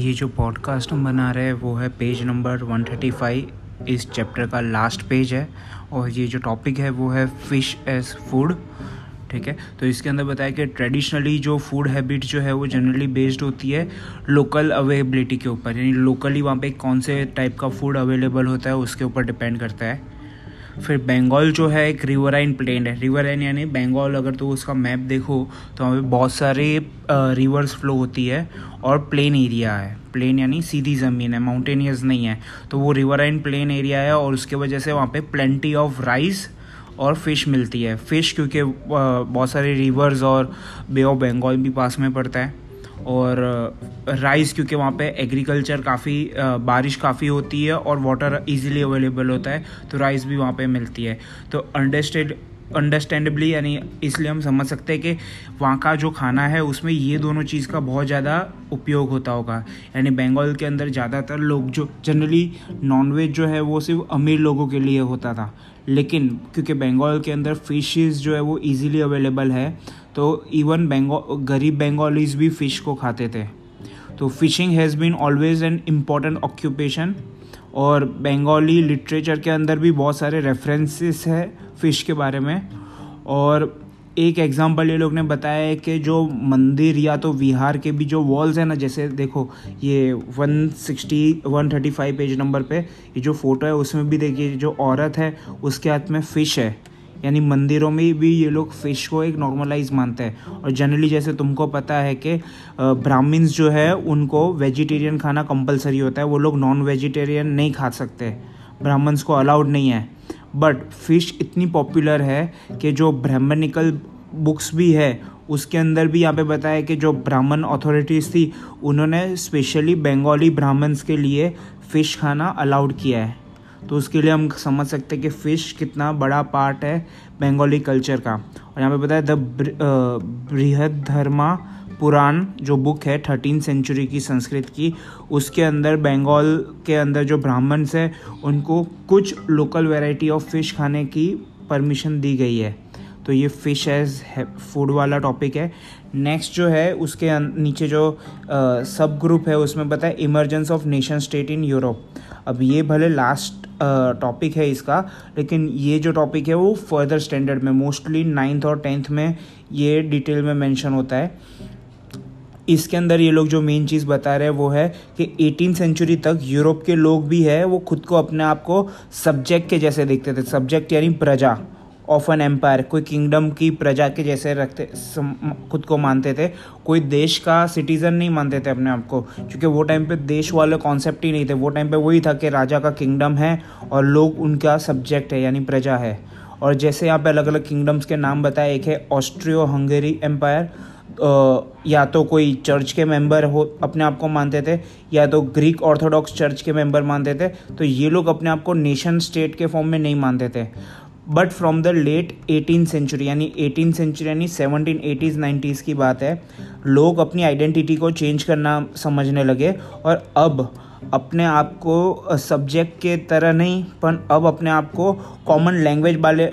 ये जो पॉडकास्ट हम बना रहे हैं, वो है पेज नंबर 135 इस चैप्टर का लास्ट पेज है और ये जो टॉपिक है, वो है फ़िश एज फ़ूड ठीक है? तो इसके अंदर बताया कि ट्रेडिशनली जो फ़ूड हैबिट जो है, वो जनरली बेस्ड होती है लोकल अवेलेबिलिटी के ऊपर। यानी लोकली वहाँ पे कौन से टाइप का फ़ूड अवेलेबल होता है, उसके ऊपर डिपेंड करता है। फिर बंगाल जो है एक रिवराइन प्लेन है। रिवराइन यानी बंगाल, अगर तो उसका मैप देखो तो वहाँ पे बहुत सारे रिवर्स फ्लो होती है और प्लेन एरिया है। प्लेन यानी सीधी ज़मीन है माउंटेनियस नहीं है। तो वो रिवराइन प्लेन एरिया है और उसके वजह से वहाँ पे प्लेंटी ऑफ़ राइस और फ़िश मिलती है। फ़िश क्योंकि बहुत सारे रिवर्स और बे ऑफ़ बंगाल भी पास में पड़ता है। और राइस क्योंकि वहाँ पे एग्रीकल्चर काफ़ी बारिश काफ़ी होती है और वाटर इजीली अवेलेबल होता है तो राइस भी वहाँ पे मिलती है। तो अंडरस्टेड अंडरस्टैंडेबली यानी इसलिए हम समझ सकते हैं कि वहाँ का जो खाना है, उसमें ये दोनों चीज़ का बहुत ज़्यादा उपयोग होता होगा। यानी बंगाल के अंदर ज़्यादातर लोग जो जनरली नॉनवेज जो है, वो सिर्फ़ अमीर लोगों के लिए होता था। लेकिन, क्योंकि बंगाल के अंदर फिशेस जो है, वो इजीली अवेलेबल है तो इवन बेंगो गरीब बंगालीज भी फ़िश को खाते थे। तो fishing has been always an important occupation और बंगाली लिटरेचर के अंदर भी बहुत सारे रेफरेंसेस है फ़िश के बारे में। और एक एग्जांपल ये लोग ने बताया है कि जो मंदिर या तो विहार के भी जो वॉल्स हैं ना, जैसे देखो, ये 160 135 पेज नंबर पे ये जो फ़ोटो है, उसमें भी देखिए जो औरत है, उसके हाथ में फ़िश है। यानी मंदिरों में भी ये लोग फ़िश को एक नॉर्मलाइज मानते हैं। और जनरली जैसे तुमको पता है कि ब्राह्मण्स जो है, उनको वेजिटेरियन खाना कंपलसरी होता है, वो लोग नॉन वेजिटेरियन नहीं खा सकते। ब्राह्मण्स को अलाउड नहीं है। बट फ़िश इतनी पॉपुलर है कि जो ब्राह्मणिकल बुक्स भी है, उसके अंदर भी यहाँ पे बताया कि जो ब्राह्मण अथॉरिटीज़ थी, उन्होंने स्पेशली बंगाली ब्राह्मण्स के लिए फ़िश खाना अलाउड किया है। तो उसके लिए हम समझ सकते हैं कि फ़िश कितना बड़ा पार्ट है बंगाली कल्चर का। और यहाँ पे बताया द बृहद धर्मा पुराण जो बुक है थर्टीन सेंचुरी की, संस्कृत की, उसके अंदर बंगाल के अंदर जो ब्राह्मण्स हैं, उनको कुछ लोकल वैरायटी ऑफ़ फ़िश खाने की परमिशन दी गई है। तो ये फ़िश एज फ़ूड वाला टॉपिक है। नेक्स्ट जो है, उसके नीचे जो सब ग्रुप है, उसमें बताया emergence of nation state in Europe अब ये भले लास्ट टॉपिक है इसका, लेकिन ये जो टॉपिक है वो फर्दर स्टैंडर्ड में मोस्टली नाइन्थ और टेंथ में ये डिटेल में मेंशन होता है। इसके अंदर ये लोग जो मेन चीज़ बता रहे हैं वो है कि एटीन सेंचुरी तक यूरोप के लोग भी है, वो खुद को अपने आप को सब्जेक्ट के जैसे देखते थे। सब्जेक्ट यानी प्रजा। ऑफ़ एन एम्पायर कोई किंगडम की प्रजा के जैसे रखते खुद को मानते थे, कोई देश का सिटीज़न नहीं मानते थे अपने आप को, क्योंकि वो टाइम पे देश वाले कॉन्सेप्ट ही नहीं थे, वो टाइम पे वही था कि राजा का किंगडम है और लोग उनका सब्जेक्ट है, यानी प्रजा है। और जैसे यहाँ पे अलग अलग किंगडम्स के नाम बताए, एक है ऑस्ट्रियो हंगेरी एम्पायर या तो कोई चर्च के मेंबर हो, अपने आप को मानते थे, या तो ग्रीक ऑर्थोडॉक्स चर्च के मेंबर मानते थे तो ये लोग अपने आप को नेशन स्टेट के फॉर्म में नहीं मानते थे। But from the late eighteen century यानी एटीन सेंचुरी यानी सेवनटीन एटीज़ नाइन्टीज़ की बात है, लोग अपनी आइडेंटिटी को चेंज करना समझने लगे और अब अपने आप को सब्जेक्ट के तरह नहीं, पर अब अपने आप को कॉमन लैंग्वेज वाले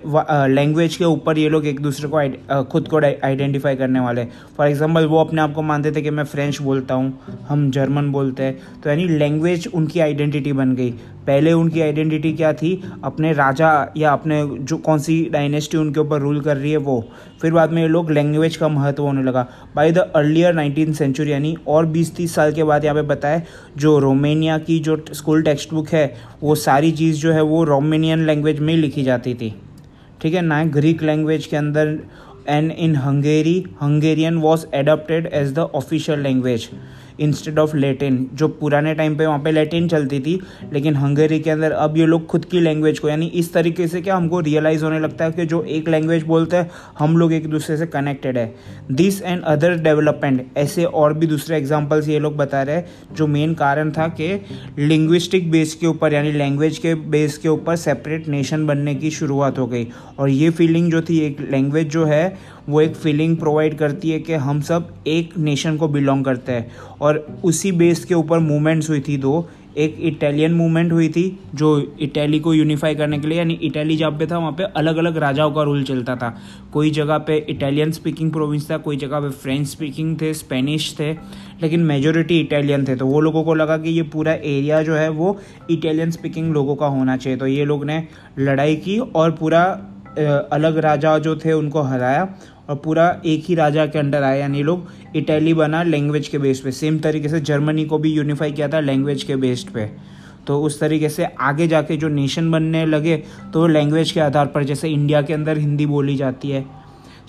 लैंग्वेज के ऊपर ये लोग एक दूसरे को खुद को आइडेंटिफाई करने वाले फॉर एग्जांपल वो अपने आप को मानते थे कि मैं फ्रेंच बोलता हूँ, हम जर्मन बोलते हैं। तो यानी लैंग्वेज उनकी आइडेंटिटी बन गई। पहले उनकी आइडेंटिटी क्या थी? अपने राजा या अपने जो कौन सी डायनेस्टी उनके ऊपर रूल कर रही है वो। फिर बाद में ये लोग लैंग्वेज का महत्व होने लगा। By the earlier nineteen century यानी और बीस तीस साल के बाद यहाँ पे बताए जो रोमेनिया की जो स्कूल टेक्स्ट बुक है, वो सारी चीज़ जो है वो रोमेनियन लैंग्वेज में लिखी जाती थी। ठीक है? ना ग्रीक लैंग्वेज के अंदर and in Hungary Hungarian was adapted as the official language instead of Latin जो पुराने टाइम पे वहाँ पे लेटिन चलती थी, लेकिन हंगेरी के अंदर अब ये लोग खुद की लैंग्वेज को, यानी इस तरीके से क्या हमको रियलाइज़ होने लगता है कि जो एक लैंग्वेज बोलते हैं, हम लोग एक दूसरे से कनेक्टेड है। दिस एंड अदर डेवलपमेंट ऐसे और भी दूसरे एग्जाम्पल्स ये लोग बता रहे हैं, जो मेन कारण था कि लिंग्विस्टिक बेस के ऊपर, यानी लैंग्वेज के बेस के ऊपर सेपरेट नेशन बनने की शुरुआत हो गई। और ये फीलिंग जो थी, एक लैंग्वेज जो है वो एक फीलिंग प्रोवाइड करती है कि हम सब एक नेशन को बिलोंग करते हैं। और उसी बेस के ऊपर मूवमेंट्स हुई थी दो। एक इटालियन मूवमेंट हुई थी, जो इटली को यूनिफाई करने के लिए, यानी इटली जहाँ पे था, वहाँ पे अलग अलग राजाओं का रूल चलता था। कोई जगह पे इटालियन स्पीकिंग प्रोविंस था, कोई जगह पे फ्रेंच स्पीकिंग थे स्पेनिश थे, लेकिन मेजोरिटी इटालियन थे। तो वो लोगों को लगा कि ये पूरा एरिया जो है, वो इटालियन स्पीकिंग लोगों का होना चाहिए। तो ये लोग ने लड़ाई की और पूरा अलग राजा जो थे, उनको हराया। और पूरा एक ही राजा के अंडर आया यानी लोग इटली बना लैंग्वेज के बेस पे। सेम तरीके से जर्मनी को भी यूनिफाई किया था लैंग्वेज के बेस्ड पे। तो उस तरीके से आगे जाके जो नेशन बनने लगे तो लैंग्वेज के आधार पर जैसे इंडिया के अंदर हिंदी बोली जाती है,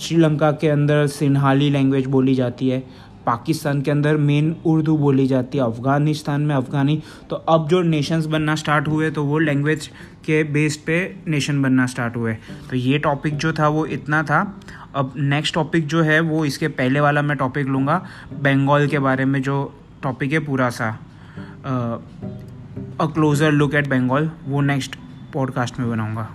श्रीलंका के अंदर सिन्हाली लैंग्वेज बोली जाती है, पाकिस्तान के अंदर मेन उर्दू बोली जाती है, अफ़गानिस्तान में अफ़गानी। तो अब जो नेशंस बनना स्टार्ट हुए तो वो लैंग्वेज के बेस पे नेशन बनना स्टार्ट हुए। तो ये टॉपिक जो था, वो इतना था। अब नेक्स्ट टॉपिक जो है, वो इसके पहले वाला मैं टॉपिक लूँगा बंगाल के बारे में जो टॉपिक है पूरा सा। A closer look at Bengal वो नेक्स्ट पॉडकास्ट में बनाऊँगा।